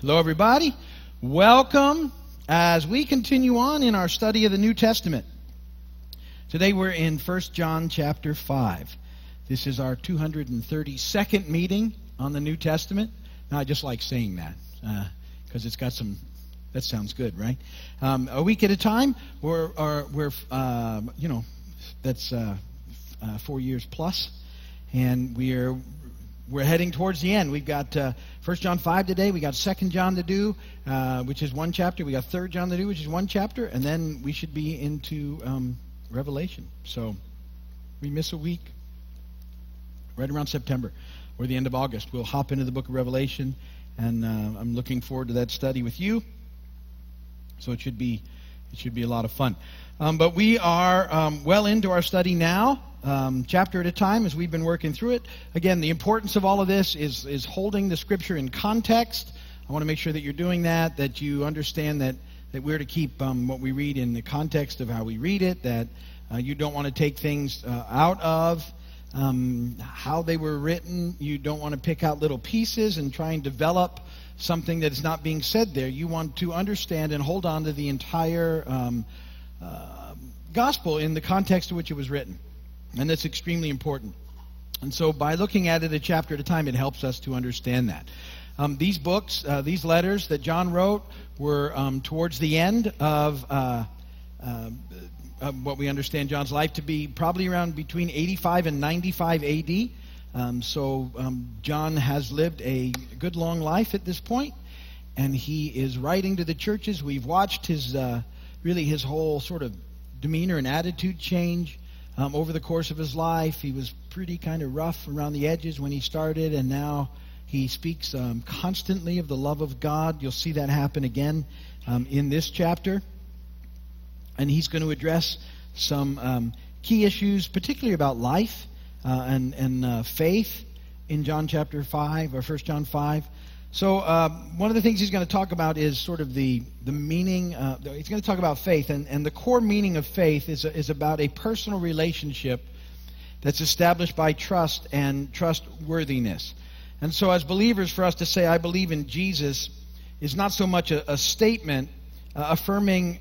Hello, everybody. Welcome as we continue on in our study of the New Testament. Today we're in 1 John chapter 5. This is our 232nd meeting on the New Testament. Now, I just like saying that because uh, it's got some, that sounds good, right? Um, a week at a time, or, or we're, uh, you know, that's uh, uh four years plus, and we're we're heading towards the end. We've got uh, 1 John 5 today. We got 2 John to do, uh, which is one chapter. We got 3 John to do, which is one chapter. And then we should be into um, Revelation. So we miss a week right around September or the end of August. We'll hop into the book of Revelation. And uh, I'm looking forward to that study with you. So it should be, it should be a lot of fun. Um, but we are um, well into our study now um, chapter at a time as we've been working through it. Again, the importance of all of this is, is holding the scripture in context. I want to make sure that you're doing that, that you understand that, that we're to keep um, what we read in the context of how we read it, that uh, you don't want to take things uh, out of um, how they were written. You don't want to pick out little pieces and try and develop something that is not being said there. You want to understand and hold on to the entire um, uh, gospel in the context to which it was written. And that's extremely important. And so by looking at it a chapter at a time, it helps us to understand that. Um, these books, uh, these letters that John wrote, were um, towards the end of, uh, uh, what we understand John's life to be, probably around between 85 and 95 AD. Um, so um, John has lived a good long life at this point, and he is writing to the churches. We've watched his uh, really his whole sort of demeanor and attitude change um, over the course of his life. He was pretty kind of rough around the edges when he started, and now he speaks um, constantly of the love of God. You'll see that happen again um, in this chapter. And he's going to address some um, key issues, particularly about life uh, and, and uh, faith in John chapter 5 or 1 John 5. So, uh, one of the things he's going to talk about is sort of the, the meaning. Uh, he's going to talk about faith, and, and the core meaning of faith is, is about a personal relationship that's established by trust and trustworthiness. And so, as believers, for us to say, I believe in Jesus, is not so much a, a statement uh, affirming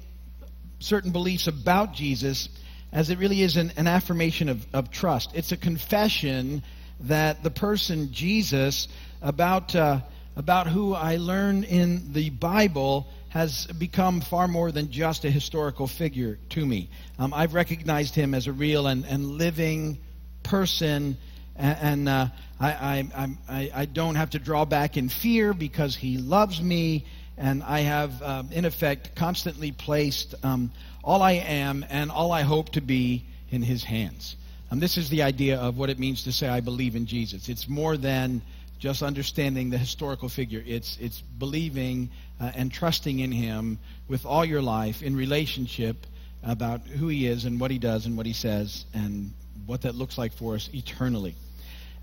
certain beliefs about Jesus as it really is an, an affirmation of, of trust. It's a confession that the person Jesus, about uh, about who I learned in the Bible has become far more than just a historical figure to me. Um, I've recognized him as a real and, and living person, and, and uh, I, I, I, I, don't have to draw back in fear because he loves me, and I have, um, in effect, constantly placed um, all I am and all I hope to be in his hands. Um, this is the idea of what it means to say, I believe in Jesus. It's more than just understanding the historical figure. It's, it's believing uh, and trusting in Him with all your life in relationship about who He is and what He does and what He says and what that looks like for us eternally.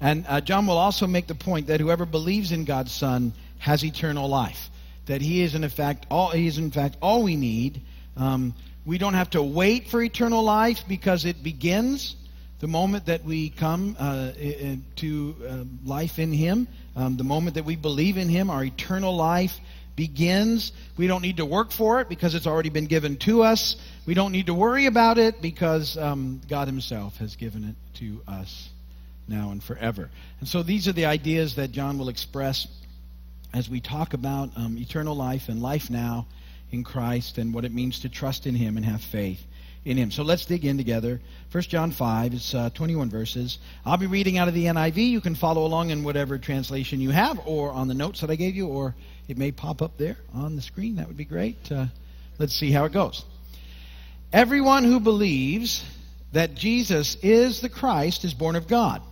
And uh, John will also make the point that whoever believes in God's Son has eternal life. That He is in fact all He is in fact all we need. Um, we don't have to wait for eternal life because it begins the moment that we come uh, to uh, life in Him, um, the moment that we believe in Him, our eternal life begins. We don't need to work for it because it's already been given to us. We don't need to worry about it because um, God Himself has given it to us now and forever. And so these are the ideas that John will express as we talk about um, eternal life and life now in Christ and what it means to trust in Him and have faith in him. So let's dig in together. 1 John 5, it's uh, 21 verses. I'll be reading out of the NIV. You can follow along in whatever translation you have or on the notes that I gave you, or it may pop up there on the screen. That would be great. Uh, let's see how it goes. Everyone who believes that Jesus is the Christ is born of God,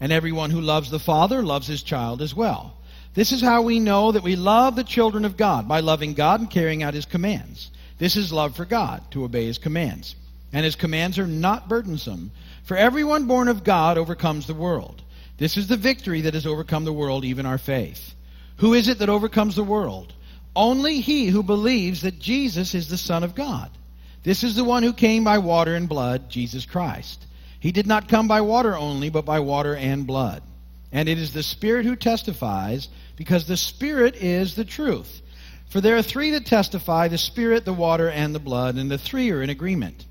and everyone who loves the Father loves his child as well. This is how we know that we love the children of God, by loving God and carrying out his commands. This is love for God, to obey his commands. And his commands are not burdensome. For everyone born of God overcomes the world. This is the victory that has overcome the world, even our faith. Who is it that overcomes the world? Only he who believes that Jesus is the Son of God. This is the one who came by water and blood, Jesus Christ. He did not come by water only, but by water and blood. And it is the Spirit who testifies, because the Spirit is the truth. For there are three that testify the Spirit, the water, and the blood, and the three are in agreement.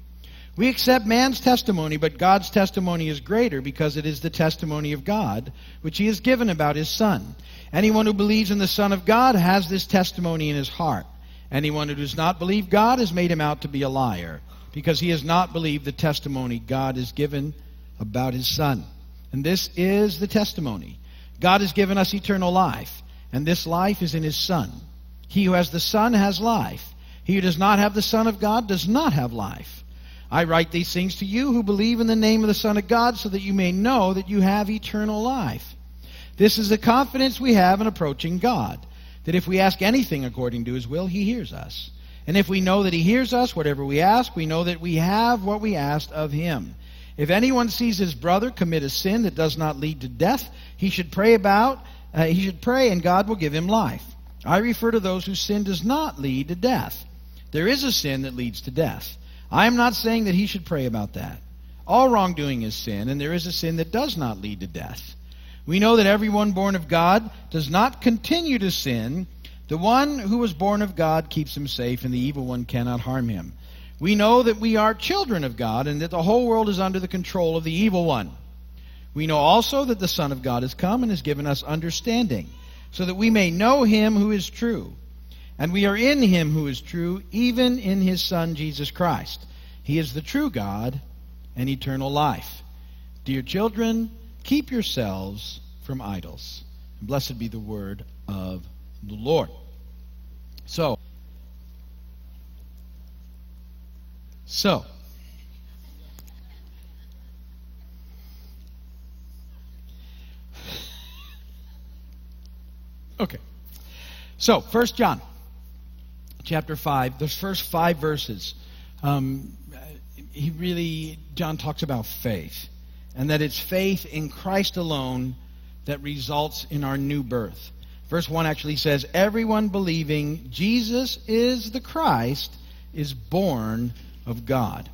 We accept man's testimony, but God's testimony is greater because it is the testimony of God, which he has given about his Son. Anyone who believes in the Son of God has this testimony in his heart. Anyone who does not believe God has made him out to be a liar, because he has not believed the testimony God has given about his Son. And this is the testimony. God has given us eternal life, and this life is in his Son. He who has the Son has life. He who does not have the Son of God does not have life. I write these things to you who believe in the name of the Son of God, so that you may know that you have eternal life. This is the confidence we have in approaching God, that if we ask anything according to his will, he hears us. And if we know that he hears us, whatever we ask, we know that we have what we asked of him. If anyone sees his brother commit a sin that does not lead to death, he should pray about, uh, he should pray, and God will give him life. I refer to those whose sin does not lead to death. There is a sin that leads to death. I am not saying that he should pray about that. All wrongdoing is sin, and there is a sin that does not lead to death. We know that everyone born of God does not continue to sin. The one who was born of God keeps him safe, and the evil one cannot harm him. We know that we are children of God, and that the whole world is under the control of the evil one. We know also that the Son of God has come and has given us understanding, so that we may know him who is true. And we are in him who is true, even in his Son, Jesus Christ. He is the true God and eternal life. Dear children, keep yourselves from idols. And blessed be the word of the Lord. So, so, okay. So, First John chapter 5, those first five verses, um, he really, John talks about faith. And that it's faith in Christ alone that results in our new birth. Verse 1 actually says, Everyone believing Jesus is the Christ is born of God.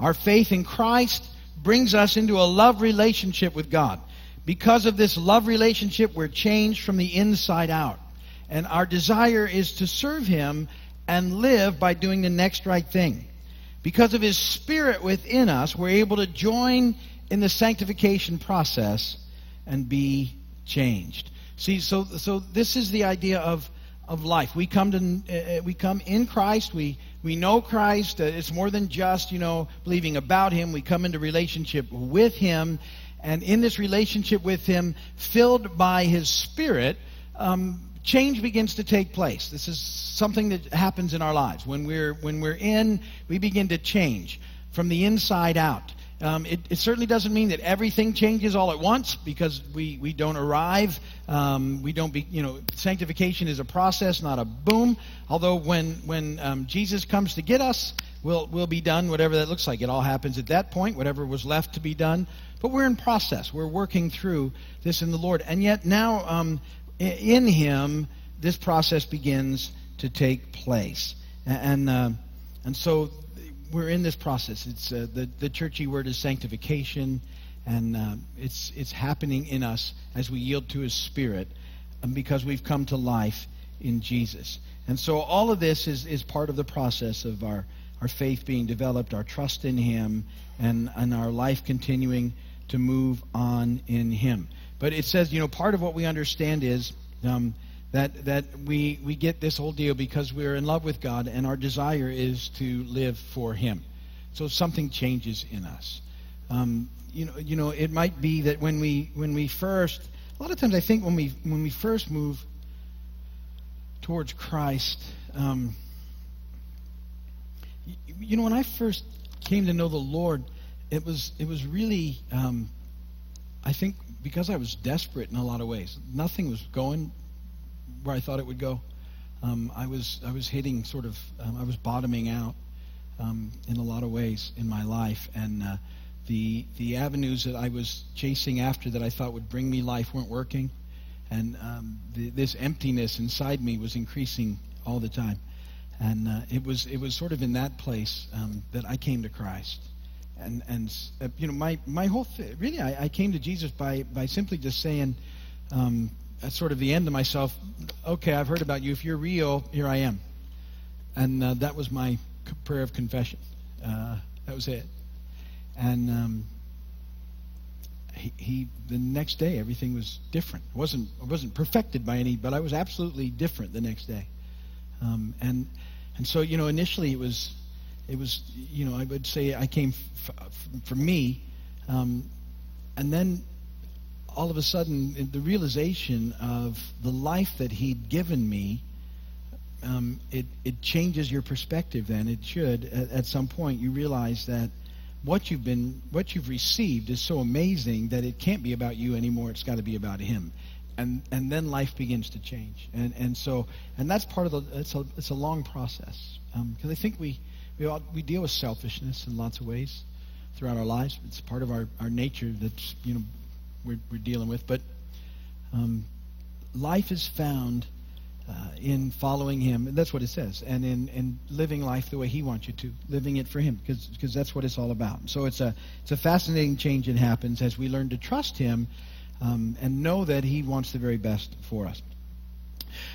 Our faith in Christ brings us into a love relationship with God. Because of this love relationship, we're changed from the inside out. And our desire is to serve Him and live by doing the next right thing. Because of His Spirit within us, we're able to join in the sanctification process and be changed. See, so so this is the idea of of life. We come to uh, we come in Christ. We we know Christ. Uh, it's more than just you know believing about Him. We come into relationship with Him, and in this relationship with Him, filled by His Spirit, um, change begins to take place. This is something that happens in our lives. When we're, when we're in, we begin to change from the inside out. Um, it, it, certainly doesn't mean that everything changes all at once because we, we don't arrive. Um, we don't be, you know, sanctification is a process, not a boom. Although when, when um, Jesus comes to get us, we'll, we'll be done, whatever that looks like. It all happens at that point, whatever was left to be done. But we're in process. We're working through this in the Lord. And yet now um, in him, this process begins to take place. And, uh, and so we're in this process. It's uh, the, the churchy word is sanctification, and uh, it's, it's happening in us as we yield to his spirit and because we've come to life in Jesus. And so all of this is, is part of the process of our, our faith being developed, our trust in him, and, and our life continuing to move on in him. But it says, you know, part of what we understand is um, that that we we get this whole deal because we're in love with God and our desire is to live for Him. So something changes in us. Um, you know, you know, it might be that when we when we first, a lot of times I think when we when we first move towards Christ, um, you, know, when I first came to know the Lord, it was it was really, um, I think, because I was desperate in a lot of ways. Nothing was going where I thought it would go. Um, I was I was hitting sort of um, I was bottoming out um, in a lot of ways in my life, and uh, the the avenues that I was chasing after that I thought would bring me life weren't working, and um, the, this emptiness inside me was increasing all the time, and uh, it was it was sort of in that place um, that I came to Christ, and and uh, you know my my whole th- really I, I, came to Jesus by by simply just saying um, at sort of the end of myself, okay, I've heard about you. If you're real, here I am, and uh, that was my prayer of confession. Uh, that was it, and. Um, he, he, the next day everything was different. It wasn't wasn't perfected by any, but I was absolutely different the next day. Um, and and so you know initially it was it was, you know, I would say I came for me. Um, and then all of a sudden, the realization of the life that He'd given me, um, it, it changes your perspective then. It should. At, at some point, you realize that what you've been what you've received is so amazing that it can't be about you anymore it's got to be about him and and then life begins to change and and so and that's part of the it's a it's a long process because um, I think we we, all, we deal with selfishness in lots of ways throughout our lives. It's part of our, our nature that's, you know, we're, we're dealing with. But um, life is found uh, in following Him. And that's what it says. And in, in living life the way He wants you to, living it for Him, because that's what it's all about. So it's a, it's a fascinating change that happens as we learn to trust Him um, and know that He wants the very best for us.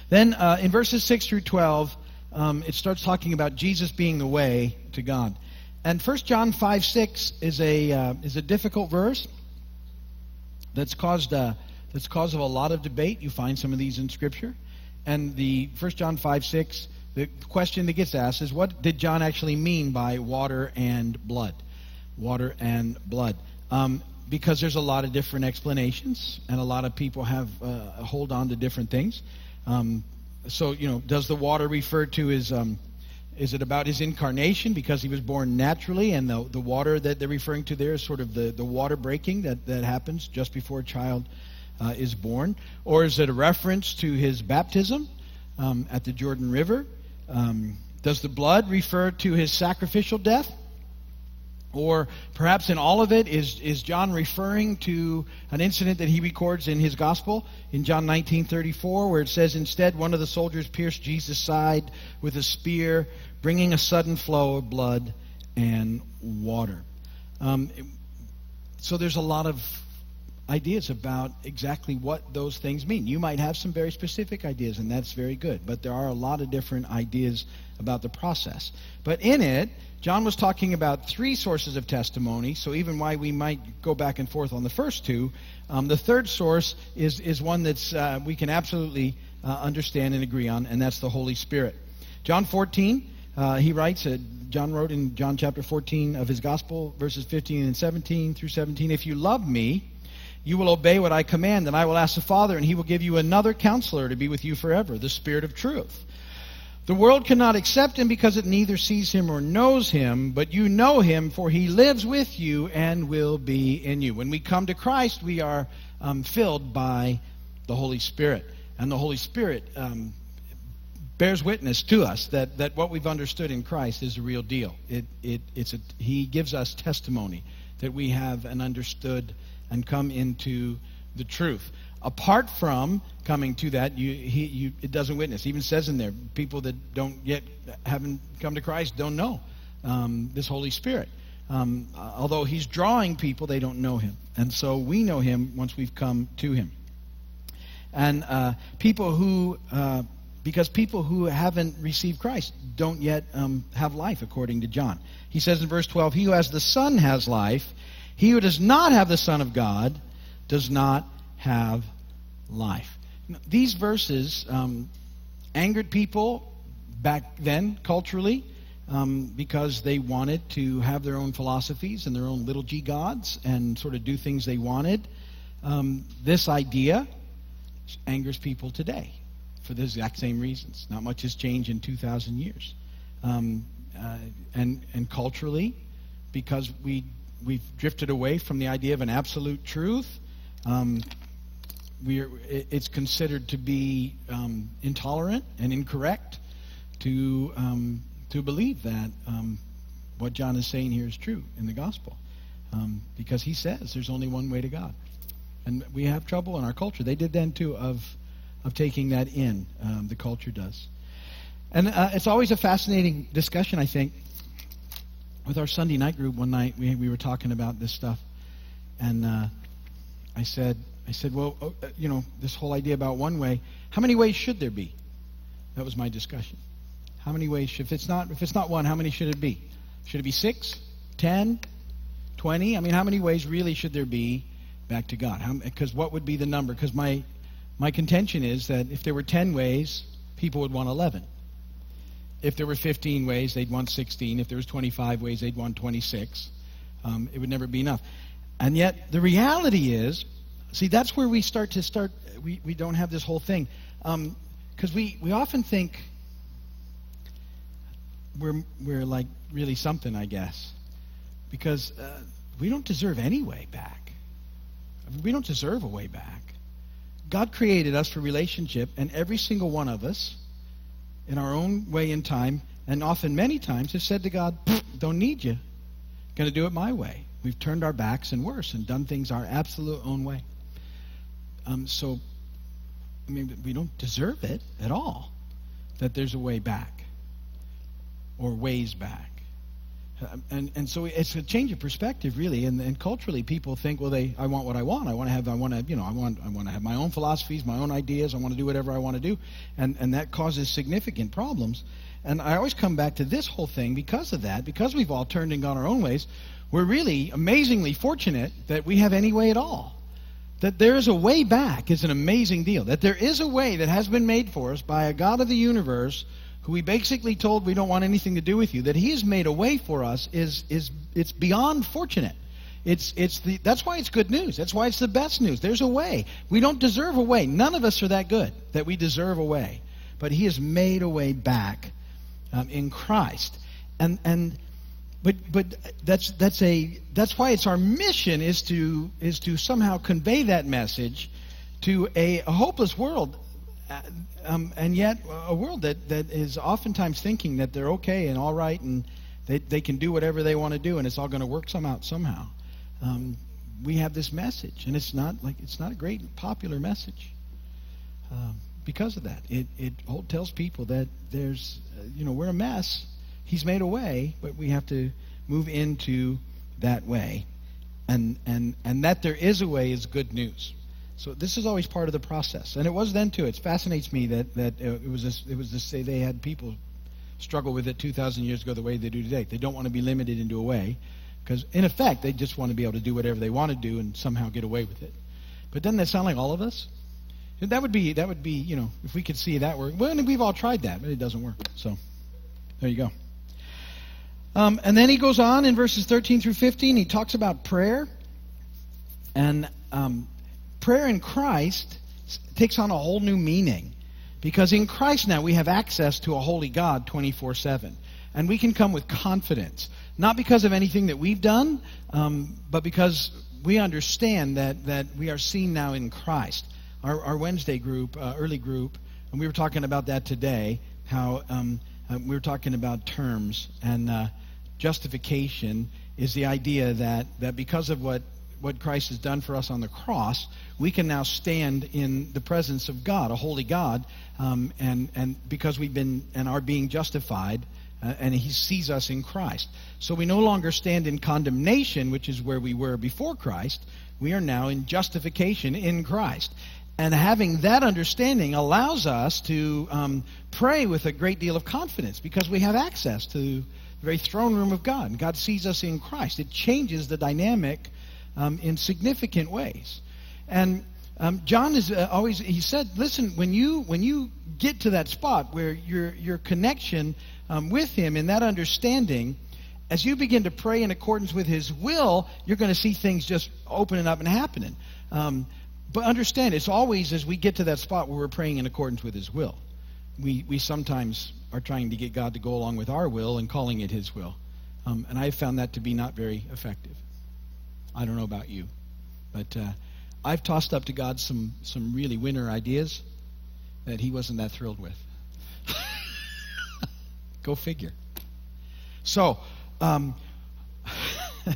Then uh, in verses 6 through 12, um, it starts talking about Jesus being the way to God. And 1 John 5 6 is a, uh, is a difficult verse that's caused, uh, that's caused of a lot of debate. You find some of these in Scripture. And the 1 John 5 6, the question that gets asked is what did John actually mean by water and blood? Water and blood. Um, because there's a lot of different explanations, and a lot of people have uh, hold on to different things. Um, so you know, does the water refer to his? Um, is it about his incarnation because he was born naturally, and the the water that they're referring to there is sort of the the water breaking that that happens just before a child uh, is born, or is it a reference to his baptism um, at the Jordan River? Um, does the blood refer to his sacrificial death? Or perhaps in all of it, is, is John referring to an incident that he records in his gospel in John 19:34, where it says, Instead, one of the soldiers pierced Jesus' side with a spear, bringing a sudden flow of blood and water. Um, so there's a lot of ideas about exactly what those things mean. You might have some very specific ideas, and that's very good, but there are a lot of different ideas about the process. But in it, John was talking about three sources of testimony, so even why we might go back and forth on the first two, um, the third source is, is one that uh, we can absolutely uh, understand and agree on, and that's the Holy Spirit. John 14, uh, he writes, uh, John wrote in John chapter 14 of his gospel, verses 15 and 17 through 17, If you love me, you will obey what I command, and I will ask the Father, and he will give you another counselor to be with you forever, the Spirit of truth the world cannot accept him because it neither sees him or knows him, but you know him, for he lives with you and will be in you. When we come to Christ, we are um, filled by the Holy Spirit. And the Holy Spirit um, bears witness to us that, that what we've understood in Christ is a real deal. It, it, it's a, he gives us testimony that we have and understood and come into the truth apart from coming to that, you, he, you, it doesn't witness. It even says in there, people that don't yet haven't come to Christ don't know um, this Holy Spirit. Um, although he's drawing people, they don't know him, and so we know him once we've come to him. And uh, people who, uh, because people who haven't received Christ don't yet um, have life, according to John. He says in verse 12, "He who has the Son has life. He who does not have the Son of God does not have life. These verses um, angered people back then culturally um, because they wanted to have their own philosophies and their own little g gods and sort of do things they wanted. Um, this idea angers people today for the exact same reasons. Not much has changed in 2,000 years. Um, uh, and, and culturally, because we, we've drifted away from the idea of an absolute truth, um, we are, it's considered to be um, intolerant and incorrect to um, to believe that um, what John is saying here is true in the gospel, um, because he says there's only one way to God, and we have trouble in our culture. They did then too of of taking that in. Um, the culture does, and uh, it's always a fascinating discussion, I think, with our Sunday night group one night, we, we were talking about this stuff. And uh, I said, I said, well, oh, uh, you know, this whole idea about one way, how many ways should there be? That was my discussion. How many ways should, if it's not, if it's not one, how many should it be? Should it be six, ten, twenty? I mean, how many ways really should there be back to God? Because what would be the number? Because my, my contention is that if there were 10 ways, people would want 11. If there were 15 ways, they'd want 16. If there was 25 ways, they'd want 26. Um, it would never be enough. And yet, the reality is, see, that's where we start to start, we, we don't have this whole thing. Because um, we, we often think we're, we're like really something, I guess. Because uh, we don't deserve any way back. We don't deserve a way back. God created us for relationship, and every single one of us in our own way and time, and often many times have said to God, don't need you. Going to do it my way. We've turned our backs and worse and done things our absolute own way. Um, so, I mean, we don't deserve it at all that there's a way back or ways back. Um, and and so it's a change of perspective, really. And, and culturally, people think, well, they I want what I want. I want to have I want to you know I want I want to have my own philosophies, my own ideas. I want to do whatever I want to do, and and that causes significant problems. And I always come back to this whole thing because of that, because we've all turned and gone our own ways. We're really amazingly fortunate that we have any way at all. That there is a way back is an amazing deal. That there is a way that has been made for us by a God of the universe who we basically told we don't want anything to do with you, that he has made a way for us is, is it's beyond fortunate. It's, it's the, that's why it's good news. That's why it's the best news. There's a way. We don't deserve a way. None of us are that good that we deserve a way. But he has made a way back um, in Christ. And, and but, but that's, that's, a, that's why it's our mission is to, is to somehow convey that message to a, a hopeless world um, and yet a world that, that is oftentimes thinking that they're okay and all right and they, they can do whatever they want to do and it's all going to work some out somehow. Um, we have this message and it's not like it's not a great popular message um, because of that. It, it tells people that there's uh, you know we're a mess. He's made a way but we have to move into that way. And and and that there is a way is good news so this is always part of the process, and it was then too. It fascinates me that that it was this, it was to say they had people struggle with it 2,000 years ago the way they do today. They don't want to be limited into a way, because in effect they just want to be able to do whatever they want to do and somehow get away with it. But doesn't that sound like all of us? That would be that would be you know if we could see that work. Well, we've all tried that, but it doesn't work. So there you go. Um, and then he goes on in verses 13 through 15. He talks about prayer, and um, prayer in Christ takes on a whole new meaning. Because in Christ now we have access to a holy God 24 7. And we can come with confidence. Not because of anything that we've done, um, but because we understand that, that we are seen now in Christ. Our, our Wednesday group, uh, early group, and we were talking about that today, how um, uh, we were talking about terms. And uh, justification is the idea that, that because of what what Christ has done for us on the cross, we can now stand in the presence of God, a holy God, um, and and because we've been and are being justified, uh, and He sees us in Christ. So we no longer stand in condemnation, which is where we were before Christ. We are now in justification in Christ. And having that understanding allows us to um, pray with a great deal of confidence because we have access to the very throne room of God. God sees us in Christ. It changes the dynamic um, in significant ways. And um, John is uh, always he said, listen, when you when you get to that spot where your your connection um, with Him in that understanding, as you begin to pray in accordance with His will, you're going to see things just opening up and happening. Um, but understand, it's always as we get to that spot where we're praying in accordance with His will. We we sometimes are trying to get God to go along with our will and calling it His will, um, and I have found that to be not very effective. I don't know about you, but uh, I've tossed up to God some some really winner ideas that He wasn't that thrilled with. Go figure. So, um,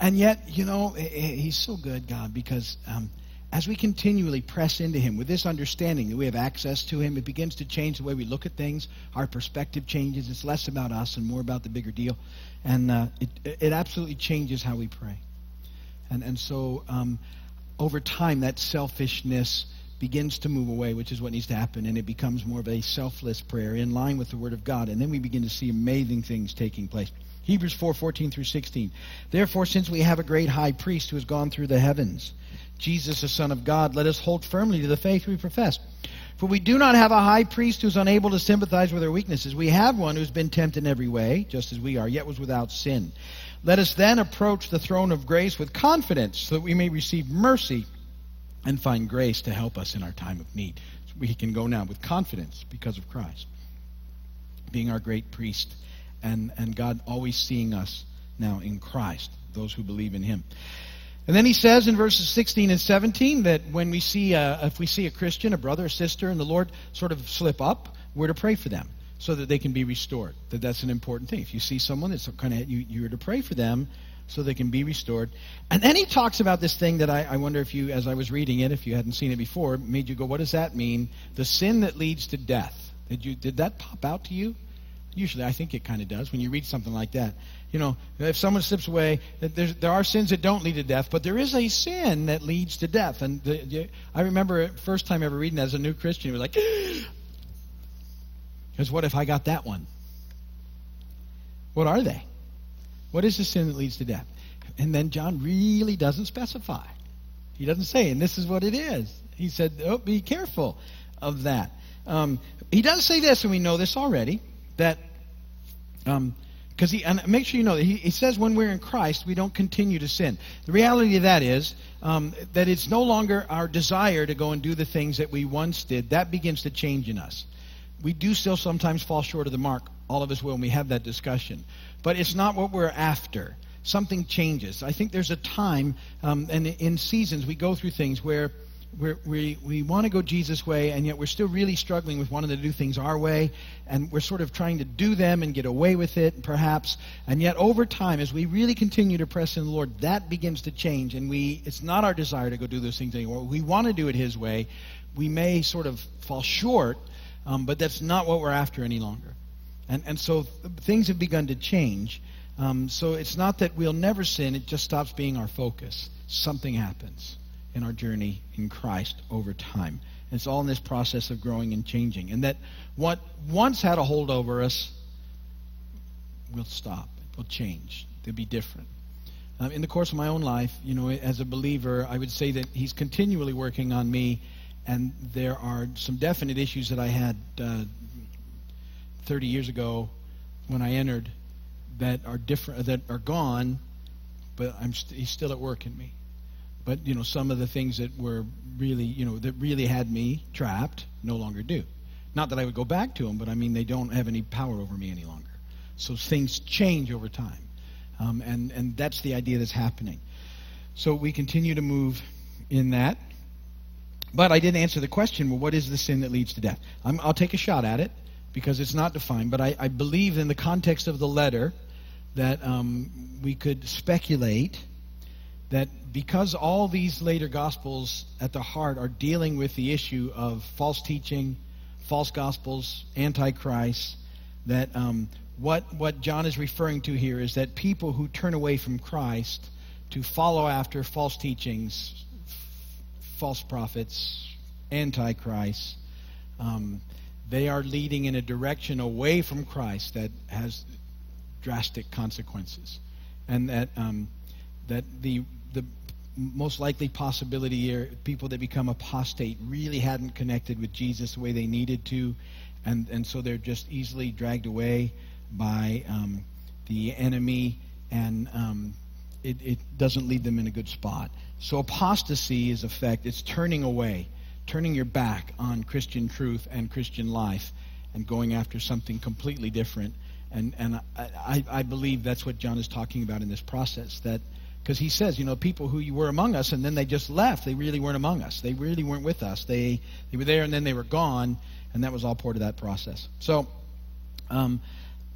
and yet, you know, He's so good, God, because um, as we continually press into Him with this understanding that we have access to Him, it begins to change the way we look at things. Our perspective changes. It's less about us and more about the bigger deal. And uh, it, it absolutely changes how we pray. And, and so um, over time, that selfishness begins to move away, which is what needs to happen, and it becomes more of a selfless prayer in line with the Word of God. And then we begin to see amazing things taking place. Hebrews 4 14 through 16. Therefore, since we have a great high priest who has gone through the heavens, Jesus, the Son of God, let us hold firmly to the faith we profess. For we do not have a high priest who is unable to sympathize with our weaknesses. We have one who's been tempted in every way, just as we are, yet was without sin. Let us then approach the throne of grace with confidence so that we may receive mercy and find grace to help us in our time of need. So we can go now with confidence because of Christ, being our great priest, and, and God always seeing us now in Christ, those who believe in Him. And then he says in verses 16 and 17 that when we see, a, if we see a Christian, a brother, a sister, and the Lord sort of slip up, we're to pray for them so that they can be restored. That that's an important thing. If you see someone that's kind of you, you're to pray for them so they can be restored. And then he talks about this thing that I, I wonder if you, as I was reading it, if you hadn't seen it before, made you go, "What does that mean?" The sin that leads to death. Did you did that pop out to you? Usually, I think it kind of does when you read something like that. You know, if someone slips away, there are sins that don't lead to death, but there is a sin that leads to death. And the, I remember first time ever reading that as a new Christian, it was like, because what if I got that one? What are they? What is the sin that leads to death? And then John really doesn't specify. He doesn't say, and this is what it is. He said, oh, be careful of that. Um, he does say this, and we know this already, that because um, he and make sure you know that he, he, says when we're in Christ we don't continue to sin. The reality of that is um, that it's no longer our desire to go and do the things that we once did. That begins to change in us we do still sometimes fall short of the mark. All of us will, and we have that discussion. But it's not what we're after. Something changes. I think there's a time, um, and in seasons, we go through things where we're, we we want to go Jesus' way, and yet we're still really struggling with wanting to do things our way, and we're sort of trying to do them and get away with it, perhaps. And yet, over time, as we really continue to press in the Lord, that begins to change, and we it's not our desire to go do those things anymore. We want to do it His way. We may sort of fall short, um, but that's not what we're after any longer. And, and so th- things have begun to change. Um, so it's not that we'll never sin, it just stops being our focus. Something happens in our journey in Christ over time. And it's all in this process of growing and changing. And that what once had a hold over us will stop, will change, it'll be different. Um, in the course of my own life, you know, as a believer, I would say that He's continually working on me and there are some definite issues that I had uh, 30 years ago when I entered that are different, that are gone, but I'm st- he's still at work in me. But you know, some of the things that were really, you know, that really had me trapped, no longer do. Not that I would go back to them, but I mean, they don't have any power over me any longer. So things change over time, um, and and that's the idea that's happening. So we continue to move in that. But I didn't answer the question well, what is the sin that leads to death? i will take a shot at it because it's not defined. But I, I believe in the context of the letter that um, we could speculate that because all these later gospels at the heart are dealing with the issue of false teaching, false gospels, antichrist, that um, what, what John is referring to here is that people who turn away from Christ to follow after false teachings, false prophets, antichrist. Um, they are leading in a direction away from Christ that has drastic consequences, and that um, that the the most likely possibility are people that become apostate really hadn't connected with Jesus the way they needed to, and and so they're just easily dragged away by um, the enemy, and um, it, it doesn't lead them in a good spot. So apostasy is effect. It's turning away, turning your back on Christian truth and Christian life and going after something completely different. And, and I, I, I believe that's what John is talking about in this process. That because he says, you know, people who you were among us and then they just left. They really weren't among us. They really weren't with us. They they were there and then they were gone, and that was all part of that process. So, um,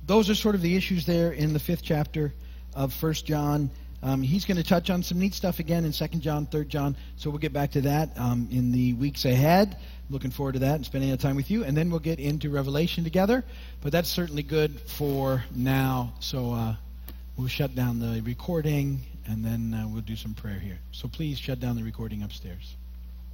those are sort of the issues there in the fifth chapter of First John. Um, he's going to touch on some neat stuff again in Second John, Third John, so we'll get back to that um, in the weeks ahead. Looking forward to that and spending time with you. And then we'll get into Revelation together. But that's certainly good for now. So uh, we'll shut down the recording and then uh, we'll do some prayer here. So please shut down the recording upstairs.